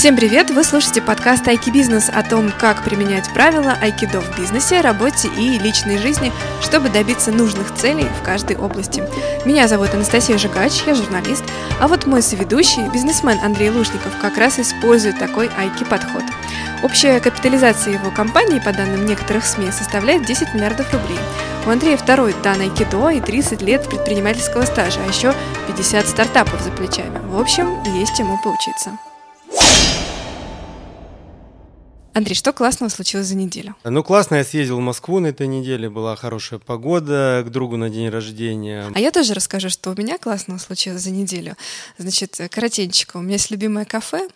Всем привет! Вы слушаете подкаст Айки Бизнес о том, как применять правила айкидо в бизнесе, работе и личной жизни, чтобы добиться нужных целей в каждой области. Меня зовут Анастасия Жигач, я журналист, а вот мой соведущий, бизнесмен Андрей Лужников, как раз использует такой айки подход. Общая капитализация его компании, по данным некоторых СМИ, составляет 10 миллиардов рублей. У Андрея второй дан айкидо и 30 лет предпринимательского стажа, а еще 50 стартапов за плечами. В общем, есть чему поучиться. Андрей, что классного случилось за неделю? Ну, классно, я съездил в Москву на этой неделе, была хорошая погода к другу на день рождения. А я тоже расскажу, что у меня классного случилось за неделю. Значит, коротенько, у меня есть любимое кафе,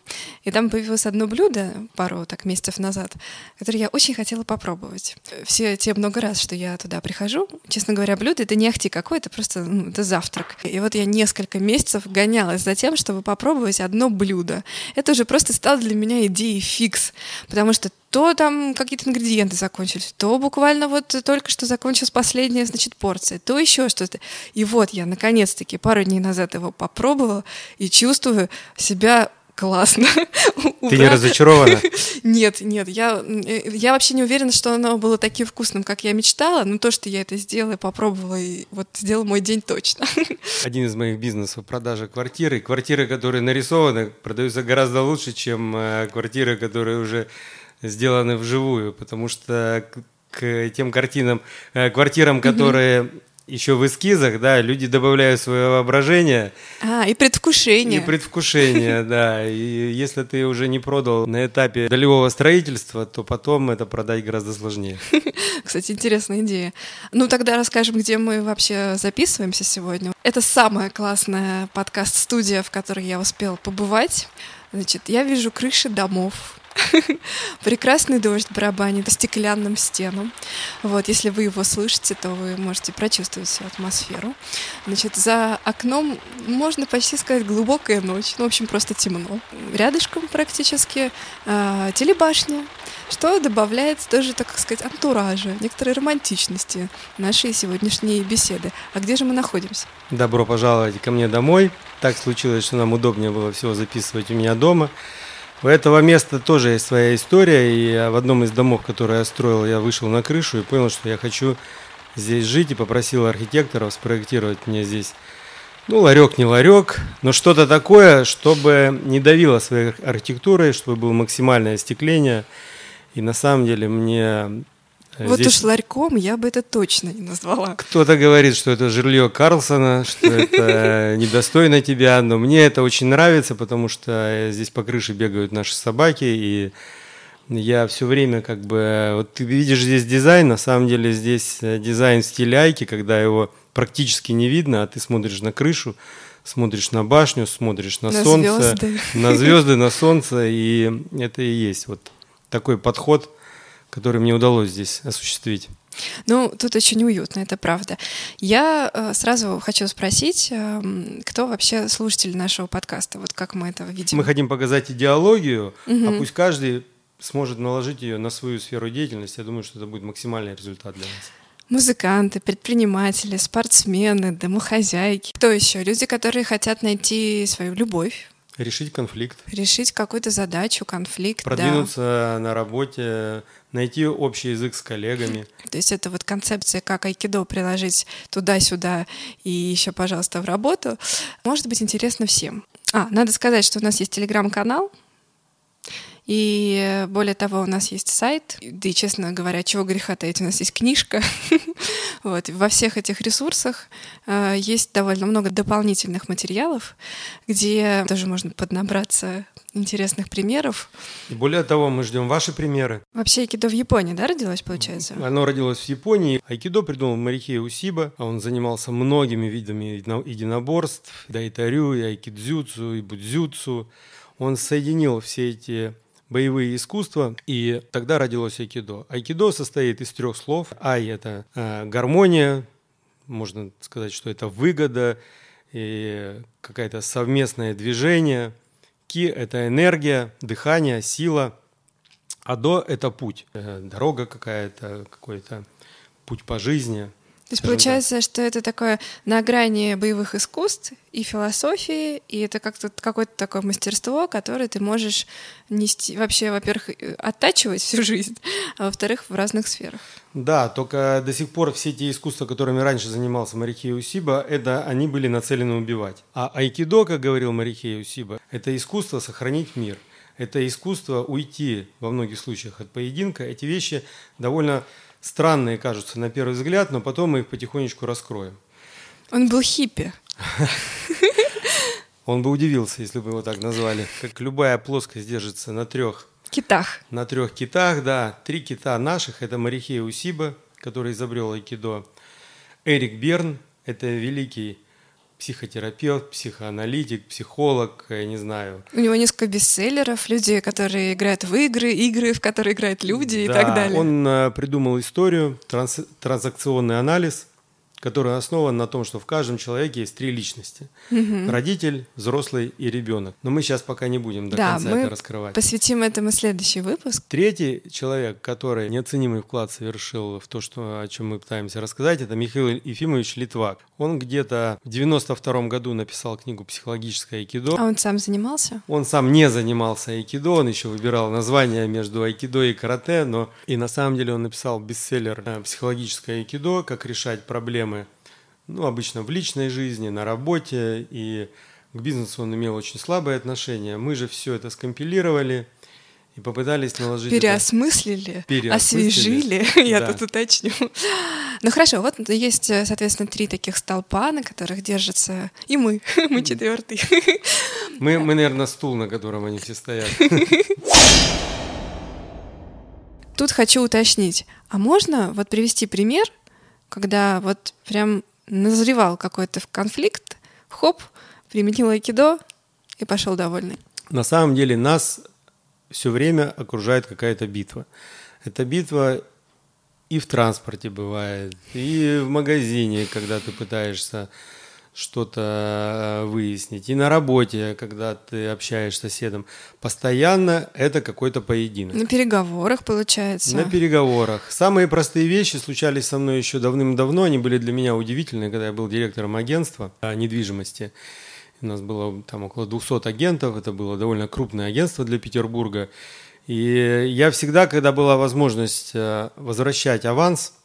и там появилось одно блюдо пару так месяцев назад, которое я очень хотела попробовать. Все те много раз, что я туда прихожу, честно говоря, блюдо это не ахти какое, это просто ну, это завтрак. И вот я несколько месяцев гонялась за тем, чтобы попробовать одно блюдо. Это уже просто стало для меня идеей фикс, потому что то там какие-то ингредиенты закончились, то буквально вот только что закончилась последняя, значит, порция, то еще что-то. И вот я наконец-таки пару дней назад его попробовала и чувствую себя классно. Ты не разочарована? Нет, нет, я, я вообще не уверена, что оно было таким вкусным, как я мечтала, но то, что я это сделала, попробовала, и вот сделал мой день точно. Один из моих бизнесов — продажа квартиры. Квартиры, которые нарисованы, продаются гораздо лучше, чем э, квартиры, которые уже сделаны вживую, потому что к тем картинам, э, квартирам, которые еще в эскизах, да, люди добавляют свое воображение. А, и предвкушение. И предвкушение, да. И если ты уже не продал на этапе долевого строительства, то потом это продать гораздо сложнее. Кстати, интересная идея. Ну, тогда расскажем, где мы вообще записываемся сегодня. Это самая классная подкаст-студия, в которой я успела побывать. Значит, я вижу крыши домов, Прекрасный дождь барабанит по стеклянным стенам. Вот, если вы его слышите, то вы можете прочувствовать всю атмосферу. Значит, за окном можно почти сказать глубокая ночь. Ну, в общем, просто темно. Рядышком практически э, телебашня, что добавляет тоже, так сказать, антуража, некоторой романтичности нашей сегодняшней беседы. А где же мы находимся? Добро пожаловать ко мне домой. Так случилось, что нам удобнее было всего записывать у меня дома. У этого места тоже есть своя история, и в одном из домов, который я строил, я вышел на крышу и понял, что я хочу здесь жить, и попросил архитекторов спроектировать мне здесь, ну, ларек не ларек, но что-то такое, чтобы не давило своей архитектурой, чтобы было максимальное остекление. И на самом деле мне вот Здесь... уж ларьком я бы это точно не назвала. Кто-то говорит, что это жилье Карлсона, что это недостойно тебя, но мне это очень нравится, потому что здесь по крыше бегают наши собаки, и я все время как бы... Вот ты видишь здесь дизайн, на самом деле здесь дизайн в стиле Айки, когда его практически не видно, а ты смотришь на крышу, смотришь на башню, смотришь на, на солнце, звезды. на звезды, на солнце, и это и есть вот такой подход – который мне удалось здесь осуществить. Ну, тут очень уютно, это правда. Я э, сразу хочу спросить, э, кто вообще слушатель нашего подкаста? Вот как мы это видим? Мы хотим показать идеологию, угу. а пусть каждый сможет наложить ее на свою сферу деятельности. Я думаю, что это будет максимальный результат для нас. Музыканты, предприниматели, спортсмены, домохозяйки. Кто еще? Люди, которые хотят найти свою любовь, Решить конфликт. Решить какую-то задачу, конфликт. Продвинуться да. на работе, найти общий язык с коллегами. То есть это вот концепция, как айкидо приложить туда-сюда и еще, пожалуйста, в работу, может быть интересно всем. А, надо сказать, что у нас есть телеграм-канал, и более того, у нас есть сайт, да и, честно говоря, чего греха таить, у нас есть книжка. вот. Во всех этих ресурсах э, есть довольно много дополнительных материалов, где тоже можно поднабраться интересных примеров. И более того, мы ждем ваши примеры. Вообще айкидо в Японии, да, родилось, получается? Оно родилось в Японии. Айкидо придумал Марихей Усиба. Он занимался многими видами единоборств, дайтарю, и айкидзюцу, и будзюцу. Он соединил все эти боевые искусства, и тогда родилось айкидо. Айкидо состоит из трех слов. Ай – это э, гармония, можно сказать, что это выгода, и какое-то совместное движение. Ки – это энергия, дыхание, сила. А до – это путь, э, дорога какая-то, какой-то путь по жизни. Есть получается, что это такое на грани боевых искусств и философии, и это как-то какое-то такое мастерство, которое ты можешь нести вообще, во-первых, э, оттачивать всю жизнь, а во-вторых, в разных сферах. Да, только до сих пор все те искусства, которыми раньше занимался Марихей Усиба, это они были нацелены убивать. А айкидо, как говорил Марихей Усиба, это искусство сохранить мир. Это искусство уйти во многих случаях от поединка. Эти вещи довольно странные кажутся на первый взгляд, но потом мы их потихонечку раскроем. Он был хиппи. Он бы удивился, если бы его так назвали. Как любая плоскость держится на трех китах. На трех китах, да. Три кита наших. Это Марихей Усиба, который изобрел айкидо. Эрик Берн, это великий психотерапевт, психоаналитик, психолог, я не знаю. У него несколько бестселлеров, люди, которые играют в игры, игры, в которые играют люди да, и так далее. Он э, придумал историю, транс, транзакционный анализ, который основан на том, что в каждом человеке есть три личности. Угу. Родитель, взрослый и ребенок. Но мы сейчас пока не будем до да, конца мы это раскрывать. посвятим этому следующий выпуск. Третий человек, который неоценимый вклад совершил в то, что, о чем мы пытаемся рассказать, это Михаил Ефимович Литвак. Он где-то в 92 году написал книгу «Психологическое айкидо». А он сам занимался? Он сам не занимался айкидо, он еще выбирал название между айкидо и карате, но и на самом деле он написал бестселлер э, «Психологическое айкидо. Как решать проблемы ну, обычно в личной жизни, на работе, и к бизнесу он имел очень слабое отношение. Мы же все это скомпилировали и попытались наложить... Переосмыслили, это... Переосмыслили. освежили, я тут уточню. Ну хорошо, вот есть, соответственно, три таких столпа, на которых держатся и мы, мы четвертый. Мы, мы, наверное, стул, на котором они все стоят. Тут хочу уточнить, а можно вот привести пример, когда вот прям назревал какой-то конфликт, хоп, применил айкидо и пошел довольный. На самом деле нас все время окружает какая-то битва. Эта битва и в транспорте бывает, и в магазине, когда ты пытаешься что-то э, выяснить. И на работе, когда ты общаешься с соседом, постоянно это какой-то поединок. На переговорах, получается. На переговорах. Самые простые вещи случались со мной еще давным-давно. Они были для меня удивительны, когда я был директором агентства недвижимости. У нас было там около 200 агентов. Это было довольно крупное агентство для Петербурга. И я всегда, когда была возможность э, возвращать аванс –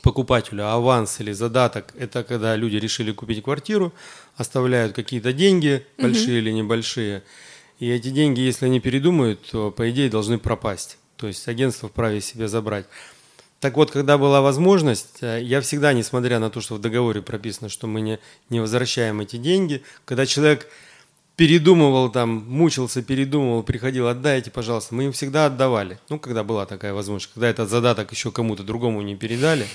покупателю аванс или задаток – это когда люди решили купить квартиру, оставляют какие-то деньги, большие угу. или небольшие, и эти деньги, если они передумают, то, по идее, должны пропасть. То есть агентство вправе себе забрать. Так вот, когда была возможность, э, я всегда, несмотря на то, что в договоре прописано, что мы не, не возвращаем эти деньги, когда человек передумывал там, мучился, передумывал, приходил, отдайте, пожалуйста. Мы им всегда отдавали. Ну, когда была такая возможность, когда этот задаток еще кому-то другому не передали.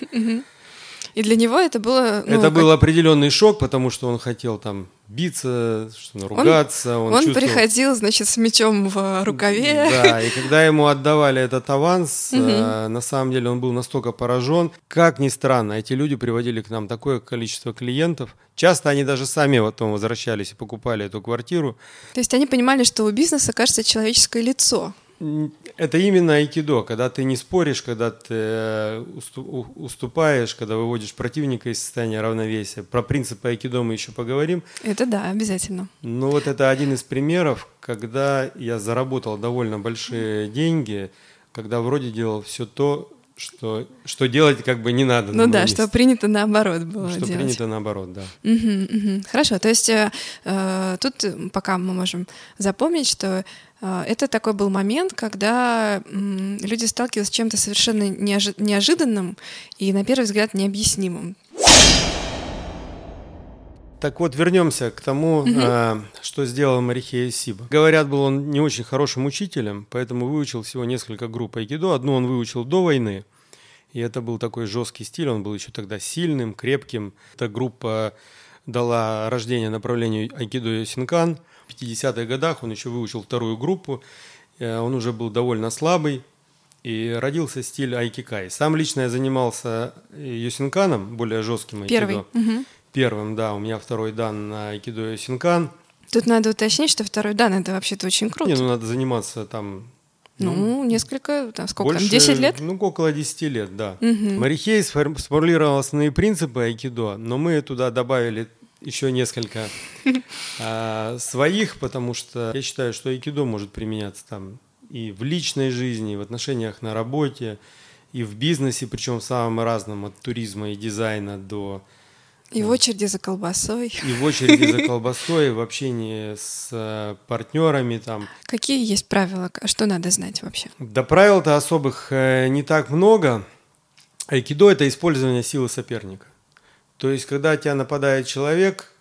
И для него это было... Ну, это был определенный шок, потому что он хотел там биться, что ругаться. Он, он, он чувствовал... приходил, значит, с мечом в рукаве. Да, и когда ему отдавали этот аванс, угу. э, на самом деле он был настолько поражен. Как ни странно, эти люди приводили к нам такое количество клиентов. Часто они даже сами потом возвращались и покупали эту квартиру. То есть они понимали, что у бизнеса, кажется, человеческое лицо. Это именно айкидо, когда ты не споришь, когда ты э, уступаешь, когда выводишь противника из состояния равновесия. Про принципы айкидо мы еще поговорим. Это да, обязательно. Ну вот это один из примеров, когда я заработал довольно большие деньги, когда вроде делал все то, что, что делать как бы не надо. Ну да, месте. что принято наоборот было Что делать. принято наоборот, да. Угу, угу. Хорошо, то есть э, э тут пока мы можем запомнить, что это такой был момент, когда люди сталкивались с чем-то совершенно неожи- неожиданным и, на первый взгляд, необъяснимым. Так вот, вернемся к тому, угу. э, что сделал Марихея Сиба. Говорят, был он не очень хорошим учителем, поэтому выучил всего несколько групп айкидо. Одну он выучил до войны, и это был такой жесткий стиль, он был еще тогда сильным, крепким. Эта группа дала рождение направлению айкидо Синкан. В 50-х годах он еще выучил вторую группу, э, он уже был довольно слабый, и родился стиль айкикай. Сам лично я занимался йосинканом, более жестким айкидо. Первый. Угу первым, да, у меня второй дан на Айкидо Синкан. Тут надо уточнить, что второй дан это вообще-то очень круто. Не, ну надо заниматься там Ну, несколько, там, сколько Больше, там, 10 лет? Ну, около 10 лет, да. Угу. Марихей сформулировал основные принципы айкидо, но мы туда добавили еще несколько а, своих, потому что я считаю, что айкидо может применяться там и в личной жизни, и в отношениях на работе, и в бизнесе, причем в самом разном, от туризма и дизайна до... И в очереди за колбасой. И в очереди за колбасой, в общении с э, партнерами там. Какие есть правила? Что надо знать вообще? Да правил-то особых э, не так много. Айкидо – это использование силы соперника. То есть, когда тебя нападает человек,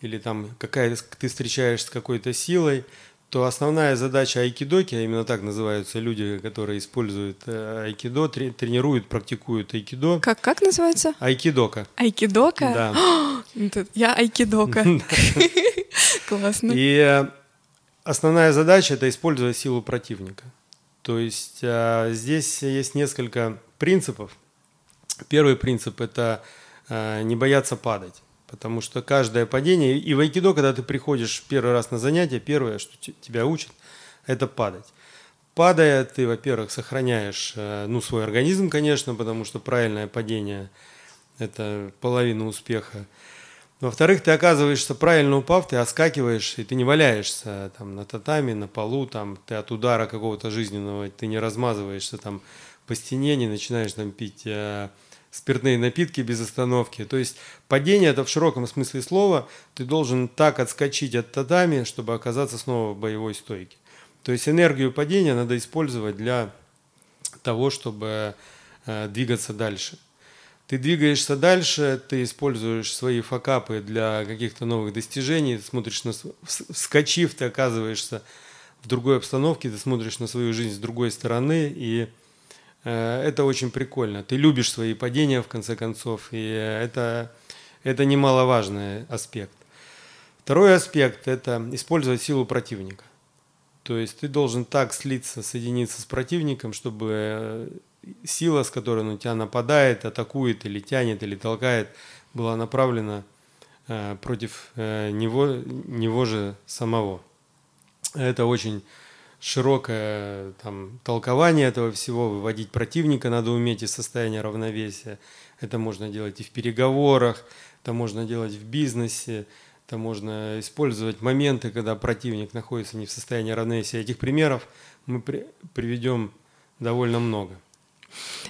или там какая ты встречаешься с какой-то силой, то основная задача айкидоки, а именно так называются люди, которые используют э, айкидо, тренируют, практикуют айкидо. Как, как называется? Айкидока. Айкидока? Да. Я айкидока. Классно. И э, основная задача – это использовать силу противника. То есть э, здесь есть несколько принципов. Первый принцип – это не бояться падать. Потому что каждое падение, и в айкидо, когда ты приходишь первый раз на занятие, первое, что тебя учат, это падать. Падая, ты, во-первых, сохраняешь э, ну, свой организм, конечно, потому что правильное падение – это половина успеха. Во-вторых, ты оказываешься правильно упав, ты оскакиваешь, и ты не валяешься там, на татами, на полу, там, ты от удара какого-то жизненного, ты не размазываешься там, по стене, не начинаешь там, пить э, спиртные напитки без остановки. То есть падение это в широком смысле слова. Ты должен так отскочить от татами, чтобы оказаться снова в боевой стойке. То есть энергию падения надо использовать для того, чтобы э, двигаться дальше. Ты двигаешься дальше, ты используешь свои факапы для каких-то новых достижений, смотришь на... Вскочив, ты оказываешься в другой обстановке, ты смотришь на свою жизнь с другой стороны, и это очень прикольно. Ты любишь свои падения, в конце концов, и это, это немаловажный аспект. Второй аспект – это использовать силу противника. То есть ты должен так слиться, соединиться с противником, чтобы сила, с которой он у тебя нападает, атакует или тянет, или толкает, была направлена э, против э, него, него же самого. Это очень широкое там, толкование этого всего, выводить противника надо уметь из состояния равновесия. Это можно делать и в переговорах, это можно делать в бизнесе, это можно использовать моменты, когда противник находится не в состоянии равновесия. Этих примеров мы при, приведем довольно много.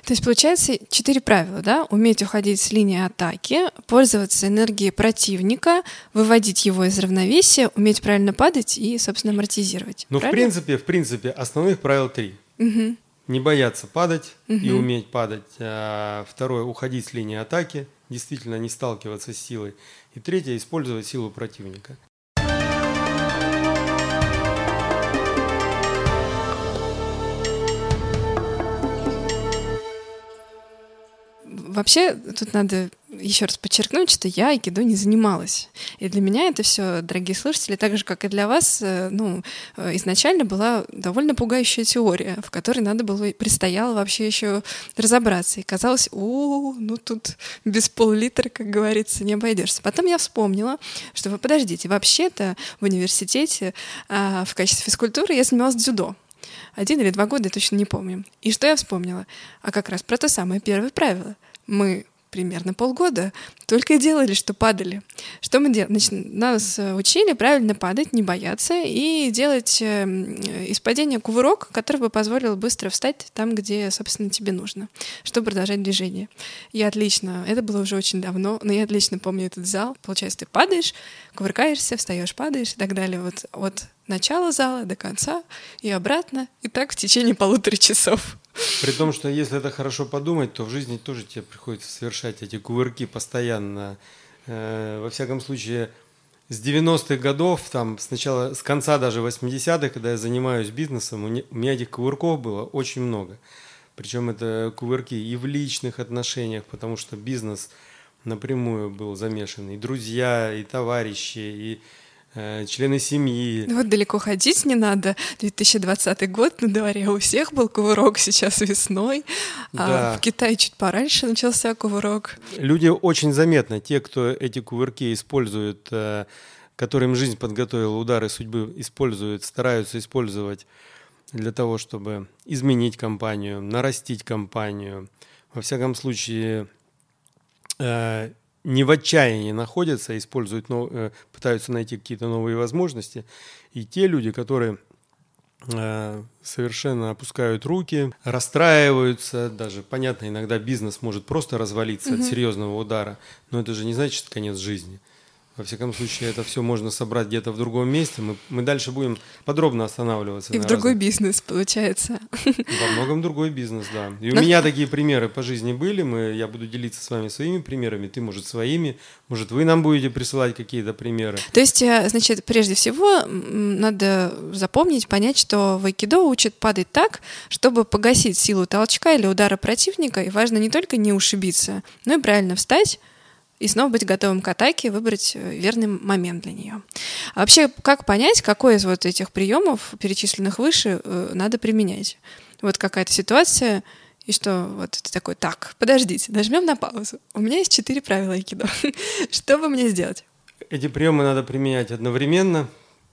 То есть получается четыре правила, да? Уметь уходить с линии атаки, пользоваться энергией противника, выводить его из равновесия, уметь правильно падать и, собственно, амортизировать. Ну, в принципе, в принципе, основных правил три. Угу. Не бояться падать угу. и уметь падать. А, второе, уходить с линии атаки, действительно не сталкиваться с силой. И третье, использовать силу противника. Вообще, тут надо еще раз подчеркнуть, что я айкидо не занималась. И для меня это все, дорогие слушатели, так же, как и для вас, э, ну, э, изначально была довольно пугающая теория, в которой надо было, предстояло вообще еще разобраться. И казалось, у, ну тут без пол-литра, как говорится, не обойдешься. Потом я вспомнила, что вы подождите, вообще-то в университете а, в качестве физкультуры я занималась дзюдо один или два года, я точно не помню. И что я вспомнила? А как раз про то самое первое правило — мы примерно полгода только делали, что падали. Что мы делали? Значит, нас учили правильно падать, не бояться и делать э, из падения кувырок, который бы позволил быстро встать там, где, собственно, тебе нужно, чтобы продолжать движение. Я отлично, это было уже очень давно, но я отлично помню этот зал. Получается, ты падаешь, кувыркаешься, встаешь, падаешь и так далее. Вот от начала зала до конца и обратно, и так в течение полутора часов. При том, что если это хорошо подумать, то в жизни тоже тебе приходится совершать эти кувырки постоянно. Э, во всяком случае, с 90-х годов, там, сначала, с конца даже 80-х, когда я занимаюсь бизнесом, у меня этих кувырков было очень много. Причем это кувырки и в личных отношениях, потому что бизнес напрямую был замешан. И друзья, и товарищи, и члены семьи. Ну вот далеко ходить не надо. 2020 год на дворе у всех был кувырок сейчас весной, а да. а в Китае чуть пораньше начался кувырок. Люди очень заметно, те, кто эти кувырки используют, э, которым жизнь подготовила, удары судьбы используют, стараются использовать для того, чтобы изменить компанию, нарастить компанию. Во всяком случае, э, не в отчаянии находятся, используют, э, пытаются найти какие-то новые возможности. И те люди, которые э, совершенно опускают руки, расстраиваются, даже понятно, иногда бизнес может просто развалиться mm-hmm. от серьезного удара, но это же не значит конец жизни. Во всяком случае, это все можно собрать где-то в другом месте. Мы, мы дальше будем подробно останавливаться. И в другой разных... бизнес, получается. Во многом другой бизнес, да. И у меня такие примеры по жизни были. Мы, я буду делиться с вами своими примерами, ты, может, своими. Может, вы нам будете присылать какие-то примеры. То есть, э, значит, прежде всего, надо запомнить, понять, что в айкидо учат падать так, чтобы погасить силу толчка или удара противника. И важно не только не ушибиться, но и правильно встать, и снова быть готовым к атаке, выбрать э, верный момент для нее. А вообще, как понять, какой из вот этих приемов, перечисленных выше, э, надо применять? Вот какая-то ситуация, и что вот ты такой, так, подождите, нажмем на паузу. У меня есть четыре правила айкидо. что бы мне сделать? Эти приемы надо применять одновременно,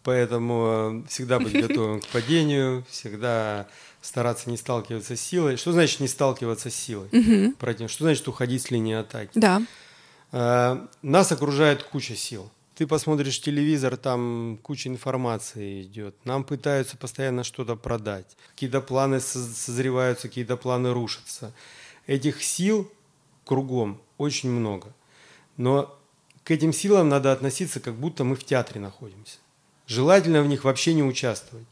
поэтому э, всегда быть готовым к падению, всегда стараться не сталкиваться с силой. Что значит не сталкиваться с силой? Угу. Что значит уходить с линии атаки? Да. Э, нас окружает куча сил. Ты посмотришь телевизор, там куча информации идет. Нам пытаются постоянно что-то продать. Какие-то планы созреваются, какие-то планы рушатся. Этих сил кругом очень много. Но к этим силам надо относиться, как будто мы в театре находимся. Желательно в них вообще не участвовать.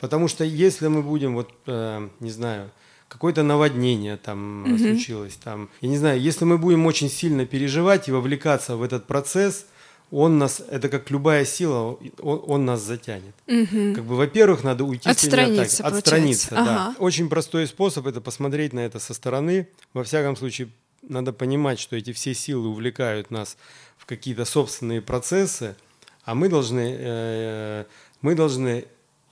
Потому что если мы будем, вот, э, не знаю, какое-то наводнение там угу. случилось. Там. Я не знаю, если мы будем очень сильно переживать и вовлекаться в этот процесс, он нас, это как любая сила, он, он нас затянет. Угу. Как бы, во-первых, надо уйти Отстраниться, с Отстраниться, ага. да. Очень простой способ это посмотреть на это со стороны. Во всяком случае, надо понимать, что эти все силы увлекают нас в какие-то собственные процессы, а мы должны, э, мы должны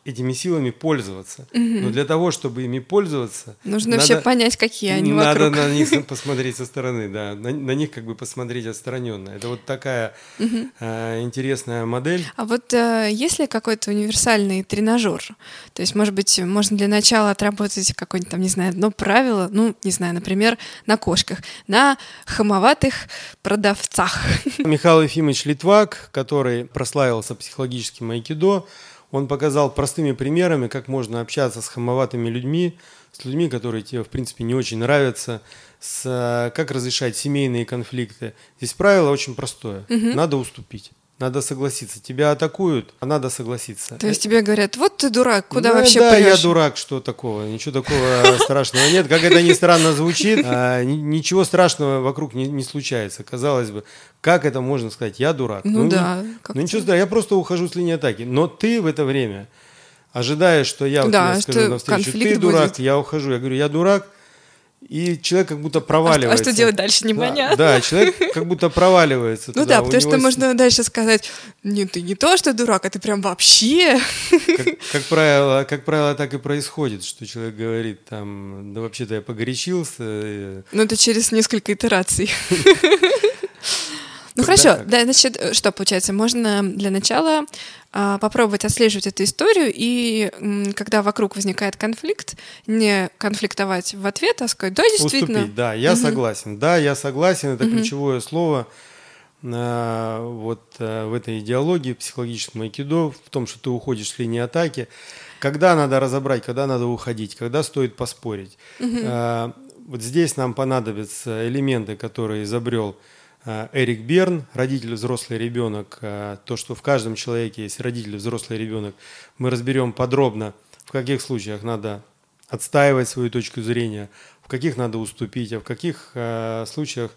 этими силами пользоваться. Угу. Но для того, чтобы ими пользоваться... Нужно надо, вообще понять, какие они надо вокруг. Надо на них посмотреть со стороны, да. На, на них как бы посмотреть отстраненно. Это вот такая угу. э, интересная модель. А вот э, есть ли какой-то универсальный тренажер? То есть, может быть, можно для начала отработать какое-нибудь там, не знаю, одно правило, ну, не знаю, например, на кошках, на хамоватых продавцах. Михаил Ефимович Литвак, который прославился психологическим айкидо, он показал простыми примерами, как можно общаться с хамоватыми людьми, с людьми, которые тебе, в принципе, не очень нравятся, с, как разрешать семейные конфликты. Здесь правило очень простое. Угу. Надо уступить. Надо согласиться. Тебя атакуют, а надо согласиться. То есть тебе говорят, вот ты дурак, куда да, вообще Да, прешь? я дурак, что такого? Ничего такого страшного нет. Как это ни странно звучит, а, ничего страшного вокруг не, не случается. Казалось бы, как это можно сказать? Я дурак. Ну, ну да. Ну ничего страшного, я просто ухожу с линии атаки. Но ты в это время ожидаешь, что я да, тебе скажу навстречу, ты дурак, будет. я ухожу. Я говорю, я дурак, и человек как будто проваливается. А, что, а что делать дальше, непонятно. Да, да, человек как будто проваливается. Ну да, потому что можно дальше сказать, не, ты не то, что дурак, а ты прям вообще. Как, как, правило, как правило, так и происходит, что человек говорит там, да вообще-то я погорячился. Ну это через несколько итераций. Ну хорошо, так. да, значит, э, что получается? Можно для начала а, попробовать отслеживать эту историю и м, когда вокруг возникает конфликт, не конфликтовать в ответ, а сказать, да, действительно. Уступить, да, я угу. согласен, да, я согласен, это угу. ключевое слово а, вот а, в этой идеологии психологическом айкидо, в том, что ты уходишь с линии атаки. Когда надо разобрать, когда надо уходить, когда стоит поспорить. Угу. А, вот здесь нам понадобятся элементы, которые изобрел Эрик Берн, родитель, взрослый ребенок, э, то, что в каждом человеке есть родитель, взрослый ребенок, мы разберем подробно, в каких случаях надо отстаивать свою точку зрения, в каких надо уступить, а в каких э, случаях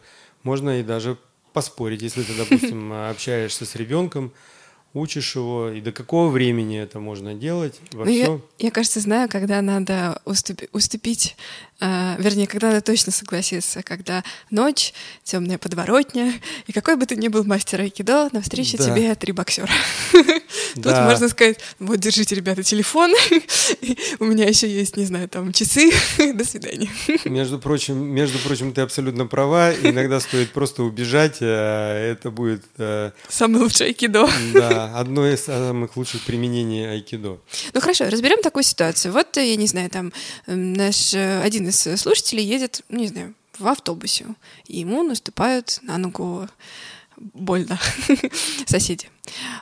можно и даже поспорить, если ты, допустим, общаешься с ребенком, учишь его, и до какого времени это можно делать. Во ну, я, я, кажется, знаю, когда надо уступи, уступить, э, вернее, когда надо точно согласиться, когда ночь, темная подворотня, и какой бы ты ни был мастер айкидо, навстречу да. тебе три боксера. Тут можно сказать, вот, держите, ребята, телефон, у меня еще есть, не знаю, там, часы, до свидания. Между прочим, между прочим, ты абсолютно права, иногда стоит просто убежать, э, это будет... Э, Самый лучший айкидо. Да, Одно из самых лучших применений айкидо. Ну хорошо, разберем такую ситуацию. Вот, я не знаю, там наш один из слушателей едет, не знаю, в автобусе, и ему наступают на ногу больно соседи.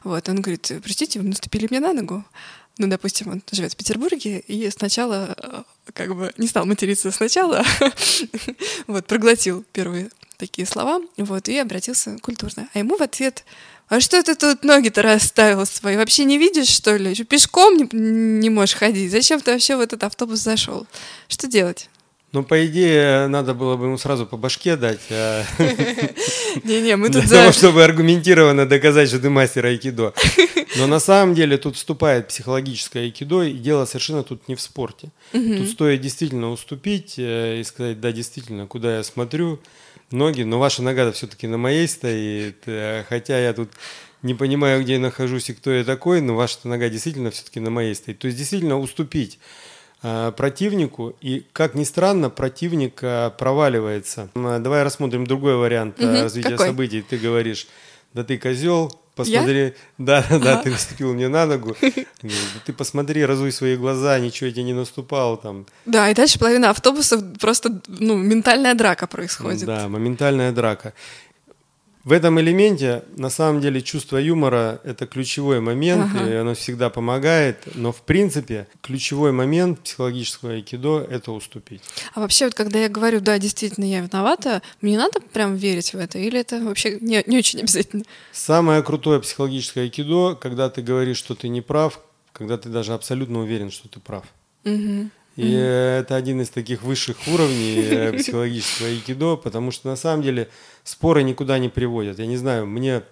Вот, он говорит, простите, вы наступили мне на ногу. Ну, допустим, он живет в Петербурге, и сначала э, как бы не стал материться сначала, вот, проглотил первые такие слова, вот, и обратился культурно. А ему в ответ а что ты тут ноги-то расставил свои? Вообще не видишь, что ли? Пешком не, не можешь ходить? Зачем ты вообще в этот автобус зашел? Что делать? Ну, по идее, надо было бы ему сразу по башке дать. А Не-не, мы тут Для того, чтобы аргументированно доказать, что ты мастер айкидо. Но на самом деле тут вступает психологическое айкидо, и дело совершенно тут не в спорте. Тут стоит действительно уступить э, и сказать, да, действительно, куда я смотрю, ноги, но ваша нога все-таки на моей стоит, э, хотя я тут не понимаю, где я нахожусь и кто я такой, но ваша нога действительно все-таки на моей стоит. То есть действительно уступить Э, противнику, и, как ни странно, противник э, проваливается. Давай рассмотрим другой вариант угу, развития какой? событий. Ты говоришь, да ты козел, посмотри, я? да, да, ага. ты наступил мне на ногу, ты посмотри, разуй свои глаза, ничего тебе не наступало там. Да, и дальше половина автобусов просто, ну, ментальная драка происходит. Да, моментальная драка. В этом элементе, на самом деле, чувство юмора – это ключевой момент, ага. и оно всегда помогает, но, в принципе, ключевой момент психологического айкидо – это уступить. А вообще, вот когда я говорю, да, действительно, я виновата, мне надо прям верить в это, или это вообще не, не очень обязательно? Самое крутое психологическое айкидо, когда ты говоришь, что ты не прав, когда ты даже абсолютно уверен, что ты прав. Угу. И mm-hmm. это один из таких высших уровней э, психологического айкидо, потому что на самом деле споры никуда не приводят. Я не знаю, мне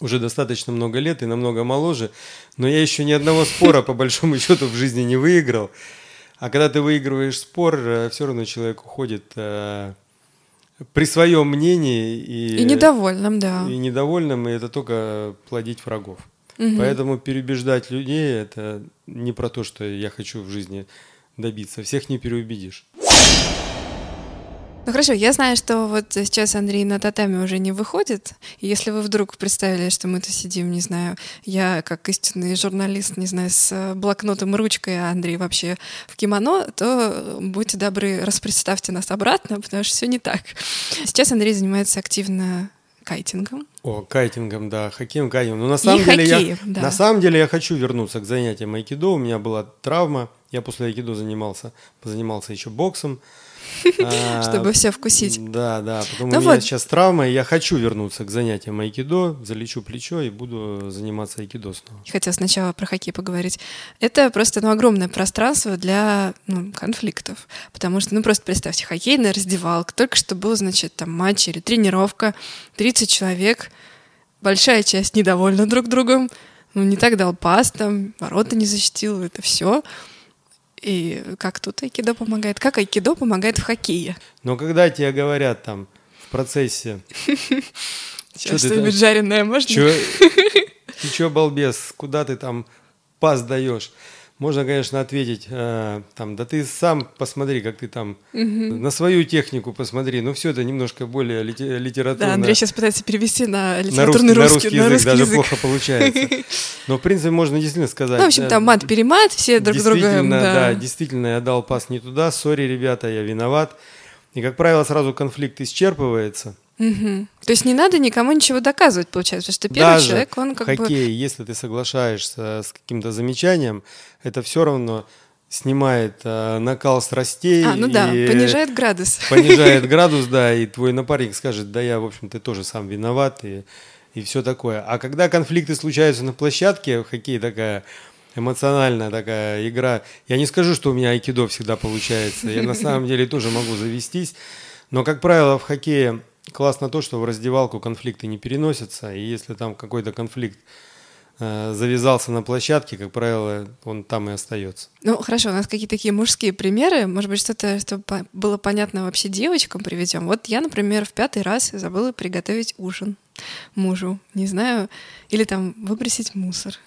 уже достаточно много лет и намного моложе, но я еще ни одного спора по большому счету в жизни не выиграл. А когда ты выигрываешь спор, э, все равно человек уходит э, при своем мнении и, и недовольным, да. И недовольным, и это только плодить врагов. Угу. Поэтому переубеждать людей это не про то, что я хочу в жизни добиться. Всех не переубедишь. Ну хорошо, я знаю, что вот сейчас Андрей на татами уже не выходит. И если вы вдруг представили, что мы тут сидим, не знаю, я как истинный журналист, не знаю, с блокнотом и ручкой, а Андрей вообще в кимоно, то будьте добры, распредставьте нас обратно, потому что все не так. Сейчас Андрей занимается активно кайтингом. О, кайтингом, да, хоккеем, кайтингом. Но на самом и деле хоккеем, я, да. на самом деле я хочу вернуться к занятиям айкидо. У меня была травма, я после айкидо занимался, позанимался еще боксом. А, Чтобы все вкусить. Да, да. Потом ну у меня сейчас травма, и я хочу вернуться к занятиям айкидо, залечу плечо и буду заниматься айкидо снова. Хотел сначала про хоккей поговорить. Это просто ну, огромное пространство для ну, конфликтов. Потому что, ну просто представьте, хоккейная раздевалка, только что был, значит, там матч или тренировка, 30 человек, большая часть недовольна друг другом, ну не так дал пас, там, ворота не защитил, это все. И как тут айкидо помогает? Как айкидо помогает в хоккее? Но когда тебе говорят там в процессе... Что-нибудь жареное можно? Ты чё, балбес, куда ты там пас даешь? Можно, конечно, ответить, э, там, да ты сам посмотри, как ты там угу. на свою технику посмотри. Но все это немножко более лите- литературно. Да, Андрей сейчас пытается перевести на литературный на русский, русский, на русский язык. На русский даже язык. плохо получается. Но, в принципе, можно действительно сказать. Ну, в общем, там мат-перемат, все друг друга... Действительно, да. да, действительно, я дал пас не туда, сори, ребята, я виноват. И, как правило, сразу конфликт исчерпывается. Угу. То есть не надо никому ничего доказывать, получается, потому что первый Даже человек, он как хоккей, бы... если ты соглашаешься с каким-то замечанием, это все равно снимает э, накал страстей. А, ну да, понижает градус. Понижает градус, да, и твой напарник скажет, да я, в общем, ты тоже сам виноват, и, и все такое. А когда конфликты случаются на площадке, хоккей такая эмоциональная такая игра, я не скажу, что у меня айкидо всегда получается, я на самом деле тоже могу завестись, но, как правило, в хоккее классно то, что в раздевалку конфликты не переносятся, и если там какой-то конфликт э, завязался на площадке, как правило, он там и остается. Ну, хорошо, у нас какие-то такие мужские примеры, может быть, что-то, чтобы было понятно вообще девочкам приведем. Вот я, например, в пятый раз забыла приготовить ужин мужу, не знаю, или там выбросить мусор.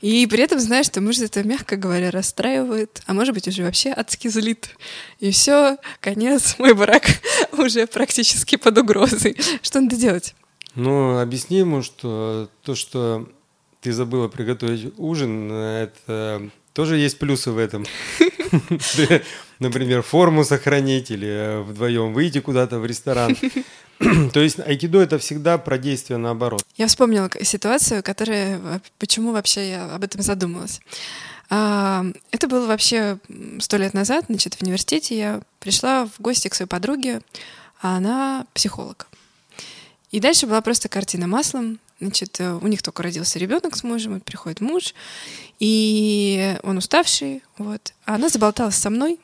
И при этом знаешь, что муж это, мягко говоря, расстраивает, а может быть уже вообще адски злит. И все, конец, мой брак уже практически под угрозой. Что надо делать? Ну, объясни ему, что то, что ты забыла приготовить ужин, это тоже есть плюсы в этом. Например, форму сохранить или вдвоем выйти куда-то в ресторан. То есть айкидо это всегда про действие наоборот. Я вспомнила ситуацию, которая... Почему вообще я об этом задумалась? А, это было вообще сто лет назад, значит, в университете я пришла в гости к своей подруге, а она психолог. И дальше была просто картина маслом. Значит, э, у них только родился ребенок с мужем, и приходит муж, и он уставший, вот. А она заболталась со мной,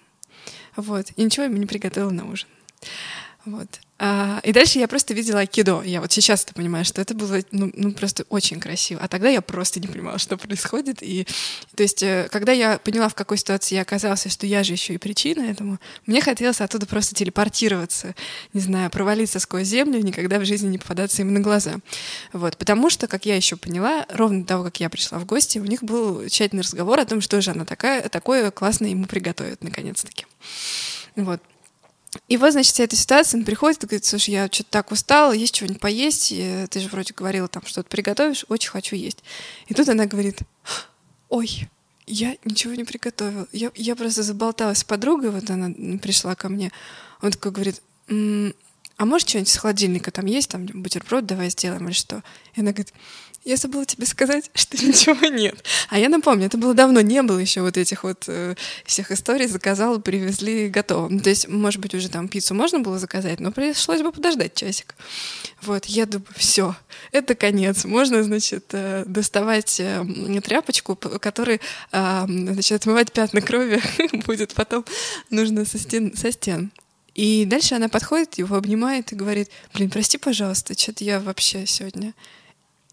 вот, и ничего ему не приготовила на ужин. Вот. А, и дальше я просто видела айкидо. Я вот сейчас это понимаю, что это было ну, ну, просто очень красиво. А тогда я просто не понимала, что происходит. И, то есть, э, когда я поняла, в какой ситуации я оказалась, что я же еще и причина этому, мне хотелось оттуда просто телепортироваться, не знаю, провалиться сквозь землю никогда в жизни не попадаться им на глаза. Вот. Потому что, как я еще поняла, ровно до того, как я пришла в гости, у них был тщательный разговор о том, что же она такая, такое классное ему приготовит, наконец-таки. Вот. И вот, значит, вся эта ситуация, он приходит и говорит, слушай, я что-то так устала, есть чего-нибудь поесть, и ты же вроде говорила там, что-то приготовишь, очень хочу есть. И тут она говорит, ой, я ничего не приготовила. Я, я просто заболталась с подругой, вот она пришла ко мне. Он такой говорит, а может что-нибудь с холодильника там есть, там бутерброд давай сделаем или что? И она говорит, я забыла тебе сказать, что ничего нет. А я напомню, это было давно, не было еще вот этих вот э, всех историй, заказала, привезли, готово. Ну, то есть, может быть, уже там пиццу можно было заказать, но пришлось бы подождать часик. Вот, я думаю, все, это конец. Можно, значит, э, доставать э, тряпочку, который, э, значит, отмывать пятна крови будет потом нужно со стен. Со стен. И дальше она подходит, его обнимает и говорит, блин, прости, пожалуйста, что-то я вообще сегодня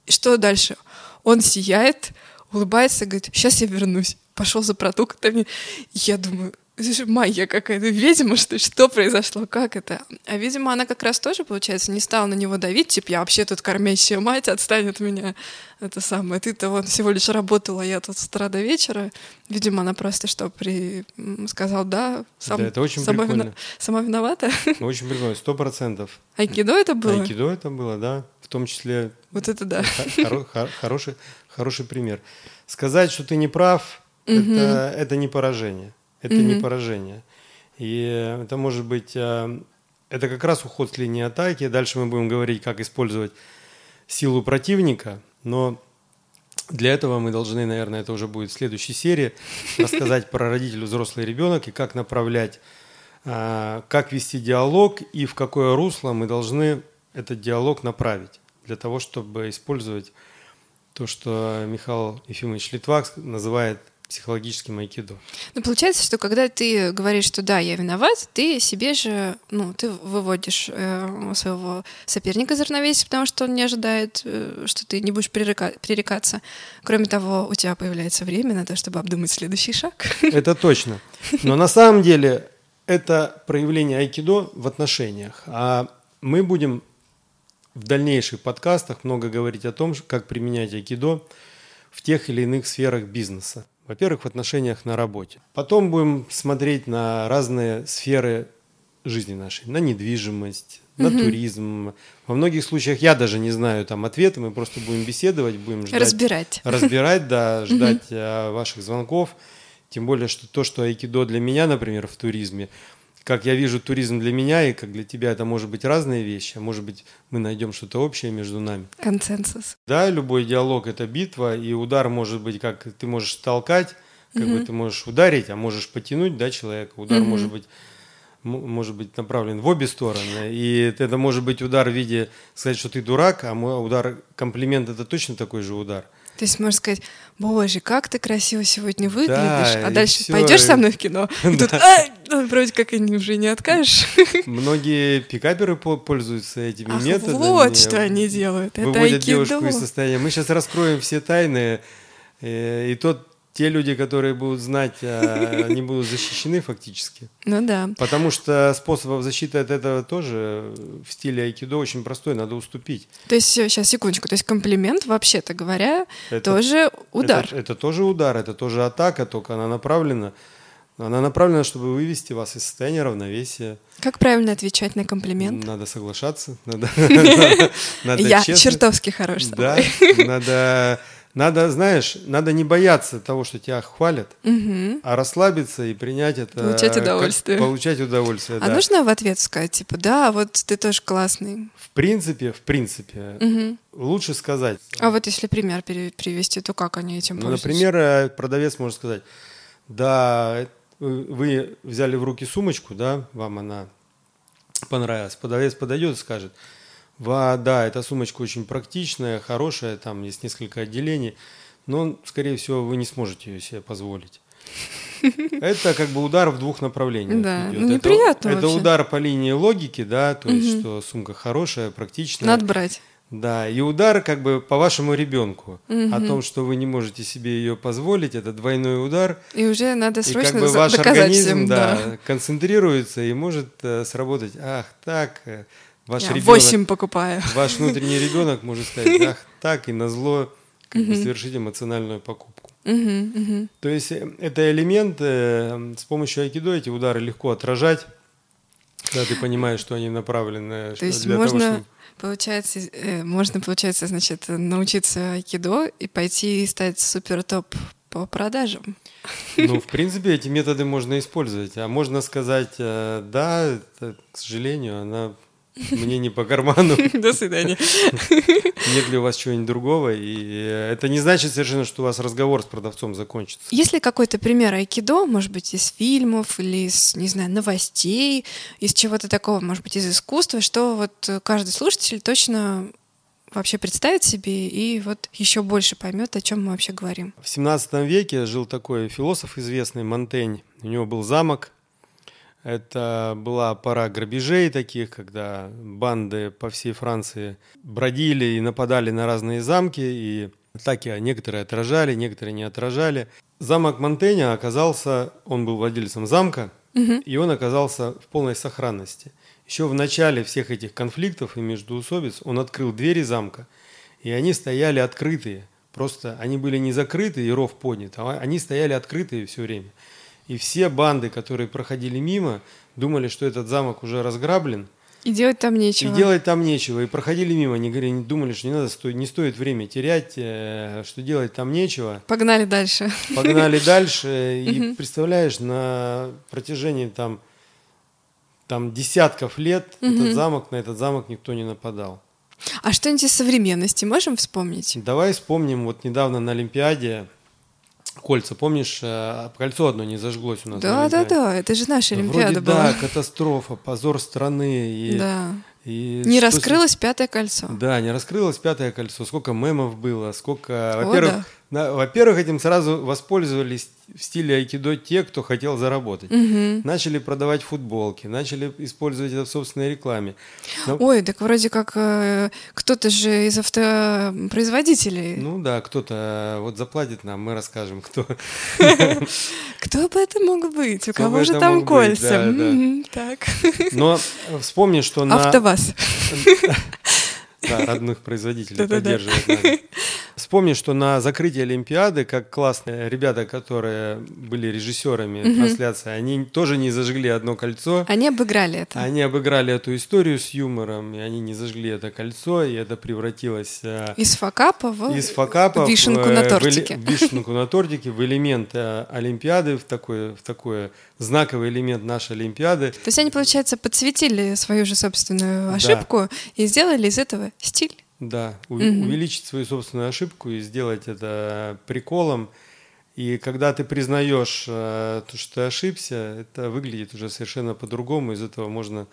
что дальше? Он сияет, улыбается, говорит, сейчас я вернусь. Пошел за продуктами. Я думаю, же магия какая-то, видимо, что что произошло, как это? А, видимо, она как раз тоже, получается, не стала на него давить, типа, я вообще тут кормящая мать, отстань от меня, это самое, ты-то вот всего лишь работала, я тут с утра до вечера. Видимо, она просто что, при... сказал, да, сам, да, это очень сама, прикольно. вина... сама виновата. Очень прикольно, сто процентов. Айкидо это было? Айкидо это было, да, в том числе... Вот это да. Хоро- хороший, хороший пример. Сказать, что ты не прав, это, это не поражение. Это mm-hmm. не поражение. И это может быть, э, это как раз уход с линии атаки. Дальше мы будем говорить, как использовать силу противника, но для этого мы должны, наверное, это уже будет в следующей серии, рассказать про родитель, взрослый ребенок и как направлять, э, как вести диалог и в какое русло мы должны этот диалог направить для того, чтобы использовать то, что Михаил Ефимович Литвак называет психологическим айкидо. Ну, получается, что когда ты говоришь, что да, я виноват, ты себе же, ну, ты выводишь э, своего соперника из равновесия, потому что он не ожидает, э, что ты не будешь пререка- пререкаться. Кроме того, у тебя появляется время на то, чтобы обдумать следующий шаг. Это точно. Но на самом деле это проявление айкидо в отношениях. А мы будем в дальнейших подкастах много говорить о том, как применять айкидо в тех или иных сферах бизнеса. Во-первых, в отношениях на работе. Потом будем смотреть на разные сферы жизни нашей, на недвижимость, на угу. туризм. Во многих случаях я даже не знаю там ответы, мы просто будем беседовать, будем ждать. Разбирать. Разбирать, да, ждать угу. ваших звонков. Тем более, что то, что айкидо для меня, например, в туризме, как я вижу туризм для меня и как для тебя, это может быть разные вещи, а может быть мы найдем что-то общее между нами. Консенсус. Да, любой диалог это битва, и удар может быть как ты можешь толкать, как угу. бы ты можешь ударить, а можешь потянуть, да, человека. Удар угу. может быть может быть направлен в обе стороны. И это может быть удар в виде сказать, что ты дурак, а мой удар комплимент это точно такой же удар. То есть можно сказать, боже, как ты красиво сегодня выглядишь, да, а дальше все. пойдешь со мной в кино, и тут, а, вроде как и уже не откажешь. Многие пикаперы пользуются этими Ах, методами. Вот что они делают. Выводят Это девушку из состояния. Мы сейчас раскроем все тайны, э, и тот те люди, которые будут знать, а, они будут защищены фактически. Ну да. Потому что способов защиты от этого тоже в стиле айкидо очень простой, надо уступить. То есть, сейчас, секундочку, то есть комплимент, вообще-то говоря, это, тоже удар. Это, это тоже удар, это тоже атака, только она направлена она направлена, чтобы вывести вас из состояния равновесия. Как правильно отвечать на комплимент? Надо соглашаться. Я чертовски хорош. Да, надо Надо, знаешь, надо не бояться того, что тебя хвалят, Мгм. а расслабиться и принять это. Получать как- удовольствие. получать удовольствие, А да. нужно в ответ сказать, типа, да, вот ты тоже классный. В принципе, в принципе, Мгм. лучше сказать. А вот если пример привести, то как они этим Ну, пользуются? например, э, продавец может сказать, да, э, вы взяли в руки сумочку, да, вам она понравилась. Продавец подойдет и скажет, да, эта сумочка очень практичная, хорошая, там есть несколько отделений, но, скорее всего, вы не сможете ее себе позволить. Это как бы удар в двух направлениях. Да, идет. ну, Это- неприятно Это, вообще. удар по линии логики, да, то есть, что сумка хорошая, практичная. Надо брать. Да, и удар как бы по вашему ребенку Мгм. о том, что вы не можете себе ее позволить, это двойной удар. И уже надо И срочно как бы ваш организм всем, да, да. концентрируется и может э, сработать. Ах, так, э, ваш Я ребенок, восемь покупаю. ваш внутренний ребенок может сказать, ах, так, и на зло как бы совершить эмоциональную покупку. Мгм, мгм. То есть э, это элемент, э, с помощью айкидо эти удары легко отражать, когда ты понимаешь, что они направлены То есть для того, можно, чтобы- получается, э, можно, получается, значит, научиться айкидо и пойти стать супер топ по продажам. Ну, в принципе, эти методы можно использовать. А можно сказать, э, да, это, к сожалению, она мне не по карману. До свидания. Нет ли у вас чего-нибудь другого? И это не значит совершенно, что у вас разговор с продавцом закончится. Есть ли какой-то пример айкидо, может быть, из фильмов или из, не знаю, новостей, из чего-то такого, может быть, из искусства, что вот каждый слушатель точно вообще представит себе и вот еще больше поймет, о чем мы вообще говорим. В 17 веке жил такой философ известный, Монтень. У него был замок. Это была пора грабежей таких, когда банды по всей Франции бродили и нападали на разные замки, и атаки некоторые отражали, некоторые не отражали. Замок Монтеня оказался, он был владельцем замка, и он оказался в полной сохранности. Еще в начале всех этих конфликтов и междоусобиц он открыл двери замка, и они стояли открытые. Просто они были не закрыты и ров поднят, а они стояли открытые все время. И все банды, которые проходили мимо, думали, что этот замок уже разграблен, И делать там нечего. и делать там нечего. И проходили мимо, они говорили, не думали, что не надо, не стоит время терять, э, что делать там нечего. Погнали дальше. Погнали дальше. И представляешь, на протяжении там, там десятков лет этот замок, на этот замок никто не нападал. А что-нибудь из современности можем вспомнить? Давай вспомним, вот недавно на Олимпиаде кольца, помнишь, э, кольцо одно не зажглось у нас. на Да, да, да, это же наша Вроде Олимпиада да, была. катастрофа, позор страны. И, Да. и Не что с- раскрылось пятое кольцо. Да, не раскрылось пятое кольцо. Сколько мемов было, сколько... Во-первых, да. во-первых, этим сразу воспользовались в стиле айкидо те, кто хотел заработать. Мгм. Начали продавать футболки, начали использовать это в собственной рекламе. Но- Ой, так вроде как э, кто-то же из автопроизводителей. ну да, кто-то э, вот заплатит нам, мы расскажем, кто. Кто бы это мог быть? У кого же там кольца? Так. Но вспомни, что на... АвтоВАЗ. Да, родных производителей надо. Вспомни, что на закрытии Олимпиады, как классные ребята, которые были режиссерами трансляции, они тоже не зажгли одно кольцо. Они обыграли это. Они обыграли эту историю с юмором, и они не зажгли это кольцо, и это превратилось э, Из факапа в из факапа вишенку э, на эле- тортике. в вишенку на тортике, в элемент э, Олимпиады, в такой, в такой знаковый элемент нашей Олимпиады. То есть они, получается, подсветили свою же собственную ошибку и сделали из этого стиль. Да, у- Мгм. увеличить свою собственную ошибку и сделать это приколом. И когда ты признаешь, э, то, что ты ошибся, это выглядит уже совершенно по-другому. Из этого можно,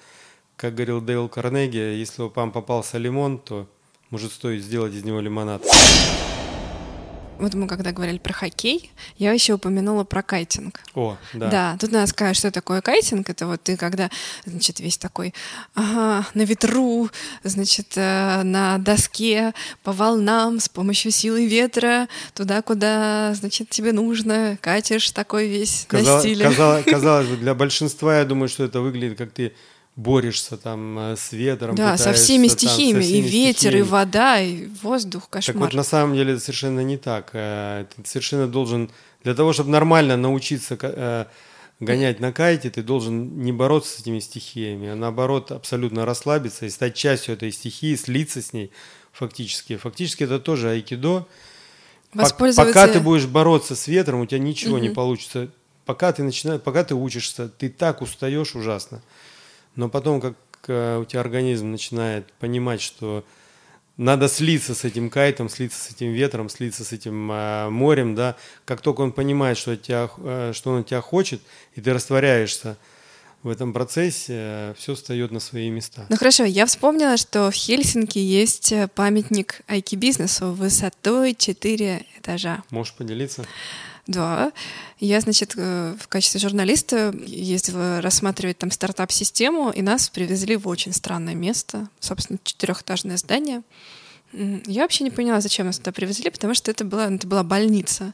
как говорил Дейл Карнеги, если вам попался лимон, то может стоит сделать из него лимонад. Вот мы когда говорили про хоккей, я еще упомянула про кайтинг. О, да. Да. тут надо сказать, что такое кайтинг. Это вот ты когда, значит, весь такой ага, на ветру, значит, э, на доске по волнам с помощью силы ветра туда, куда, значит, тебе нужно, катишь такой весь на Каза- стиле. каза- казалось бы, для большинства, я думаю, что это выглядит, как ты борешься там э, с ветром. Да, со всеми там, со стихиями, и всеми ветер, и стихиями. вода, и воздух, Так кошмар. вот, на самом деле это совершенно не так. Э, Ты совершенно должен, для того, чтобы нормально научиться э, гонять на кайте, ты должен не бороться с этими стихиями, а наоборот абсолютно расслабиться и стать частью этой стихии, слиться с ней фактически. Фактически это тоже айкидо. Воспользоваться... Пока ты будешь бороться с ветром, у тебя ничего не получится. Пока ты начинаешь, пока ты учишься, ты так устаешь ужасно. Но потом, как э, у тебя организм начинает понимать, что надо слиться с этим кайтом, слиться с этим ветром, слиться с этим э, морем, да. Как только он понимает, что, тебя, э, что он тебя хочет, и ты растворяешься в этом процессе, э, все встает на свои места. Ну хорошо, я вспомнила, что в Хельсинки есть э, памятник айки-бизнесу высотой 4 этажа. Можешь поделиться? Да. Я, значит, э, в качестве журналиста ездила рассматривать там стартап-систему, и нас привезли в очень странное место, собственно, четырехэтажное здание. Я вообще не поняла, зачем нас туда привезли, потому что это была, это была больница.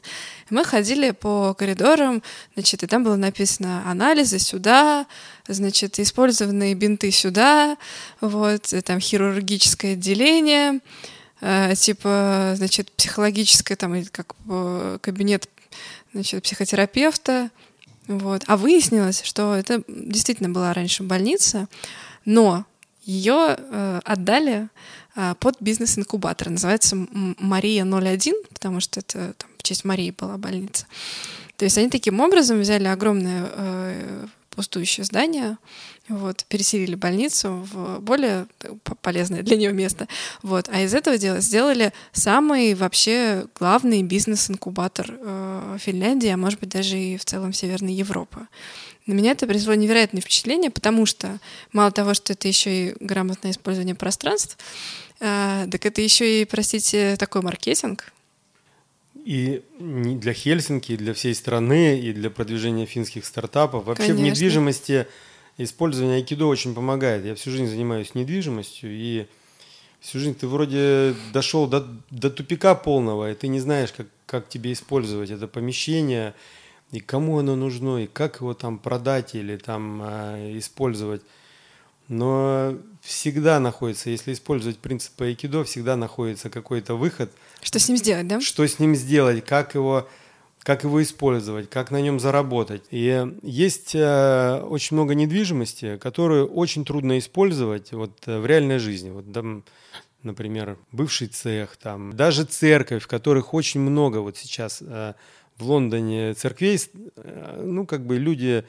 мы ходили по коридорам, значит, и там было написано анализы сюда, значит, использованные бинты сюда, вот, там хирургическое отделение, э, типа, значит, психологическое, там, как кабинет значит, психотерапевта. Вот. А выяснилось, что это действительно была раньше больница, но ее э, отдали э, под бизнес-инкубатор. Называется Мария 01, потому что это там, в честь Марии была больница. То есть они таким образом взяли огромное э, пустующее здание, вот, переселили больницу в более полезное для нее место. Вот. А из этого дела сделали самый вообще главный бизнес-инкубатор э, Финляндии, а может быть даже и в целом Северной Европы. На меня это произвело невероятное впечатление, потому что мало того, что это еще и грамотное использование пространств, э, так это еще и, простите, такой маркетинг, и для Хельсинки, и для всей страны, и для продвижения финских стартапов. Вообще Конечно. в недвижимости использование айкидо очень помогает. Я всю жизнь занимаюсь недвижимостью, и всю жизнь ты вроде дошел до, до тупика полного, и ты не знаешь, как, как тебе использовать это помещение, и кому оно нужно, и как его там продать или там э, использовать. Но всегда находится, если использовать принцип айкидо, всегда находится какой-то выход. Что с ним сделать, да? Что с ним сделать, как его как его использовать, как на нем заработать. И есть э, очень много недвижимости, которую очень трудно использовать вот, э, в реальной жизни. Вот, там, например, бывший цех, там, даже церковь, которых очень много вот сейчас э, в Лондоне церквей, э, ну, как бы люди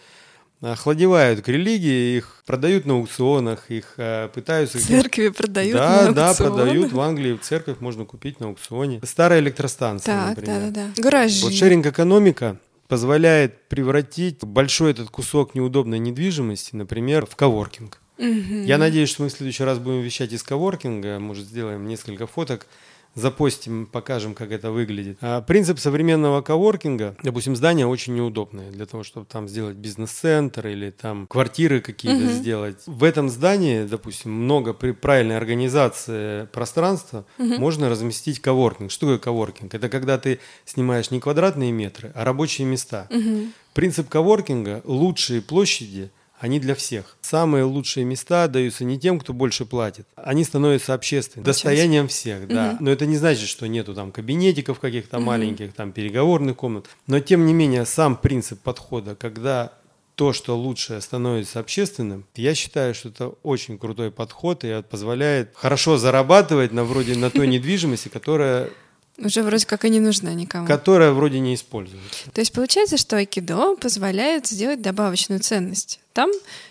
охладевают к религии, их продают на аукционах, их э, пытаются... Церкви продают да, на Да, продают в Англии, в церковь можно купить на аукционе. Старая электростанция, так, например. да, да, да. Гаражи. Вот шеринг-экономика позволяет превратить большой этот кусок неудобной недвижимости, например, в коворкинг. Угу. Я надеюсь, что мы в следующий раз будем вещать из коворкинга, может, сделаем несколько фоток, запостим, покажем, как это выглядит. А принцип современного коворкинга, допустим, здание очень неудобное для того, чтобы там сделать бизнес-центр или там квартиры какие-то Мгм. сделать. В этом здании, допустим, много при правильной организации пространства Мгм. можно разместить коворкинг. Что такое коворкинг? Это когда ты снимаешь не квадратные метры, а рабочие места. Мгм. Принцип коворкинга – лучшие площади, они для всех. Самые лучшие места даются не тем, кто больше платит. Они становятся общественными, Получается. достоянием всех, да. Мгм. Но это не значит, что нету там кабинетиков каких-то Мгм. маленьких, там переговорных комнат. Но тем не менее, сам принцип подхода, когда то, что лучшее становится общественным, я считаю, что это очень крутой подход и позволяет хорошо зарабатывать на вроде на той недвижимости, которая, Уже вроде как и не нужна никому. которая вроде не используется. То есть получается, что айкидо позволяет сделать добавочную ценность там,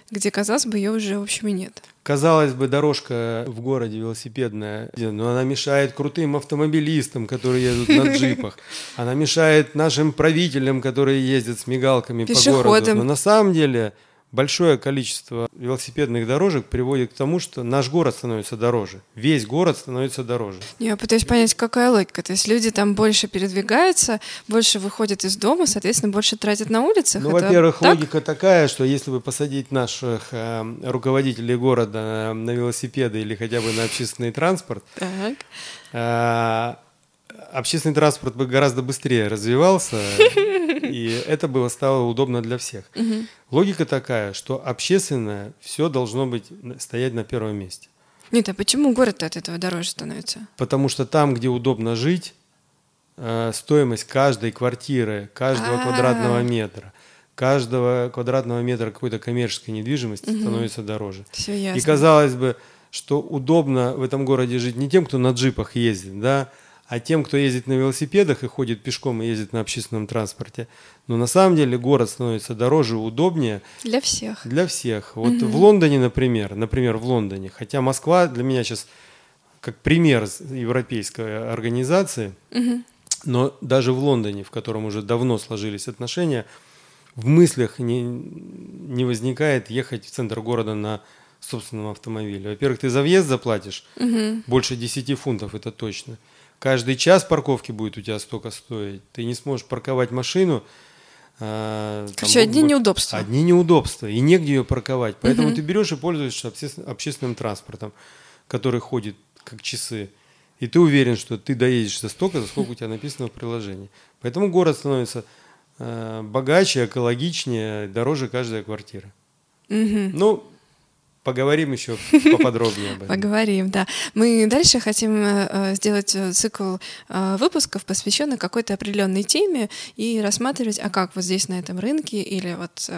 где, казалось бы, ее уже, в общем, и нет. Казалось бы, дорожка в городе велосипедная, но она мешает крутым автомобилистам, которые едут на джипах. Она мешает нашим правителям, которые ездят с мигалками по городу. Но на самом деле большое количество велосипедных дорожек приводит к тому, что наш город становится дороже. Весь город становится дороже. Я пытаюсь понять, какая логика. То есть люди там больше передвигаются, больше выходят из дома, соответственно, больше тратят на улицах. Ну, во-первых, так? логика такая, что если бы посадить наших э, руководителей города на, велосипеды или хотя бы на общественный транспорт, Так. Общественный транспорт бы гораздо быстрее развивался, и это было стало удобно для всех. Логика такая, что общественное все должно быть стоять на первом месте. Нет, а почему город от этого дороже становится? Потому что там, где удобно жить, э, стоимость каждой квартиры, каждого квадратного метра, каждого квадратного метра какой-то коммерческой недвижимости Мгм. становится дороже. Все ясно. И казалось бы, что удобно в этом городе жить не тем, кто на джипах ездит, да, а тем, кто ездит на велосипедах и ходит пешком и ездит на общественном транспорте, но на самом деле город становится дороже, удобнее. Для всех. Для всех. Вот угу. в Лондоне, например, например, в Лондоне, хотя Москва для меня сейчас как пример европейской организации, угу. но даже в Лондоне, в котором уже давно сложились отношения, в мыслях не, не возникает ехать в центр города на собственном автомобиле. Во-первых, ты за въезд заплатишь угу. больше 10 фунтов, это точно. Каждый час парковки будет у тебя столько стоить. Ты не сможешь парковать машину. А, Короче, там, одни неудобства. Одни неудобства. И негде ее парковать. Поэтому угу. ты берешь и пользуешься общественным транспортом, который ходит как часы. И ты уверен, что ты доедешь за столько, за сколько у тебя написано в приложении. Поэтому город становится э, богаче, экологичнее, дороже каждая квартира. Угу. Ну, Поговорим еще поподробнее об этом. Поговорим, да. Мы дальше хотим э, э, сделать э, цикл выпусков, посвященный какой-то определенной теме, и рассматривать, а как вот здесь на этом рынке, или вот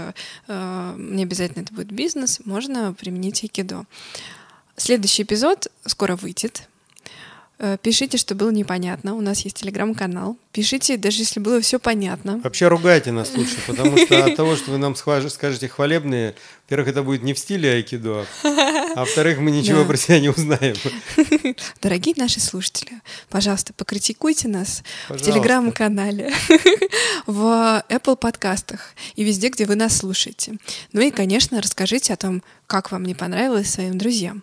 не обязательно это будет бизнес, можно применить айкидо. Следующий эпизод скоро выйдет. Пишите, что было непонятно. У нас есть телеграм-канал. Пишите, даже если было все понятно. Вообще ругайте нас лучше, потому что от того, что вы нам скажете хвалебные, во-первых, это будет не в стиле айкидо, а во-вторых, мы ничего да. про себя не узнаем. Дорогие наши слушатели, пожалуйста, покритикуйте нас пожалуйста. в телеграм-канале, в Apple подкастах и везде, где вы нас слушаете. Ну и, конечно, расскажите о том, как вам не понравилось своим друзьям.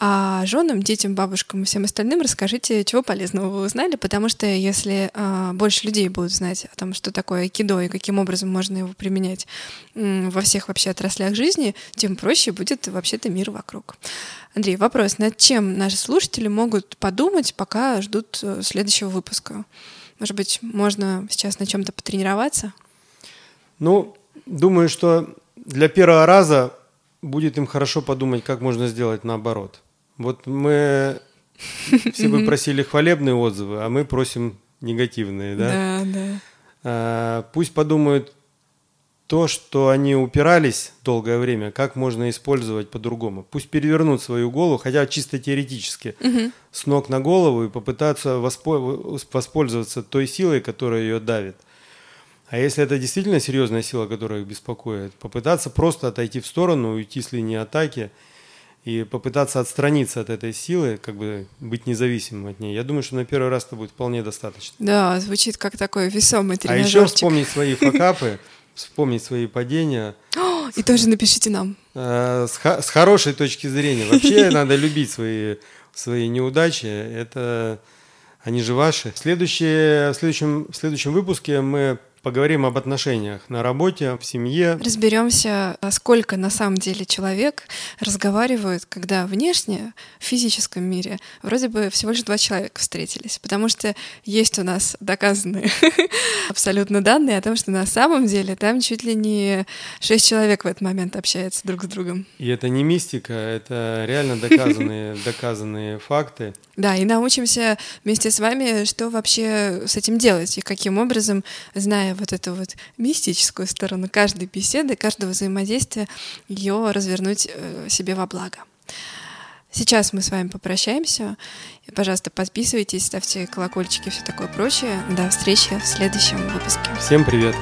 А женам, детям, бабушкам и всем остальным расскажите, чего полезного вы узнали, потому что если а, больше людей будут знать о том, что такое айкидо и каким образом можно его применять во всех вообще отраслях жизни, тем проще будет вообще-то мир вокруг. Андрей, вопрос, над чем наши слушатели могут подумать, пока ждут э, следующего выпуска? Может быть, можно сейчас на чем-то потренироваться? Ну, думаю, что для первого раза будет им хорошо подумать, как можно сделать наоборот. Вот мы все бы просили хвалебные отзывы, а мы просим негативные, да? Да, да. А, пусть подумают то, что они упирались долгое время, как можно использовать по-другому. Пусть перевернут свою голову, хотя чисто теоретически, угу. с ног на голову и попытаться воспользоваться той силой, которая ее давит. А если это действительно серьезная сила, которая их беспокоит, попытаться просто отойти в сторону, уйти с линии атаки – и попытаться отстраниться от этой силы, как бы быть независимым от ней. Я думаю, что на первый раз это будет вполне достаточно. Да, звучит как такой весомый тренажерчик. А еще вспомнить свои факапы, вспомнить свои падения. И тоже напишите нам. Э, с хорошей точки зрения. Вообще надо любить свои, свои неудачи. Это они же ваши. В, следующем, в следующем выпуске мы Поговорим об отношениях на работе, в семье. Разберемся, сколько на самом деле человек разговаривает, когда внешне, в физическом мире, вроде бы всего лишь два человека встретились. Потому что есть у нас доказанные абсолютно данные о том, что на самом деле там чуть ли не шесть человек в этот момент общаются друг с другом. И это не мистика, это реально доказанные, доказанные факты. Да, и научимся вместе с вами, что вообще с этим делать и каким образом, зная вот эту вот мистическую сторону каждой беседы, каждого взаимодействия, ее развернуть э, себе во благо. Сейчас мы с вами попрощаемся. Пожалуйста, подписывайтесь, ставьте колокольчики и все такое прочее. До встречи в следующем выпуске. Всем привет!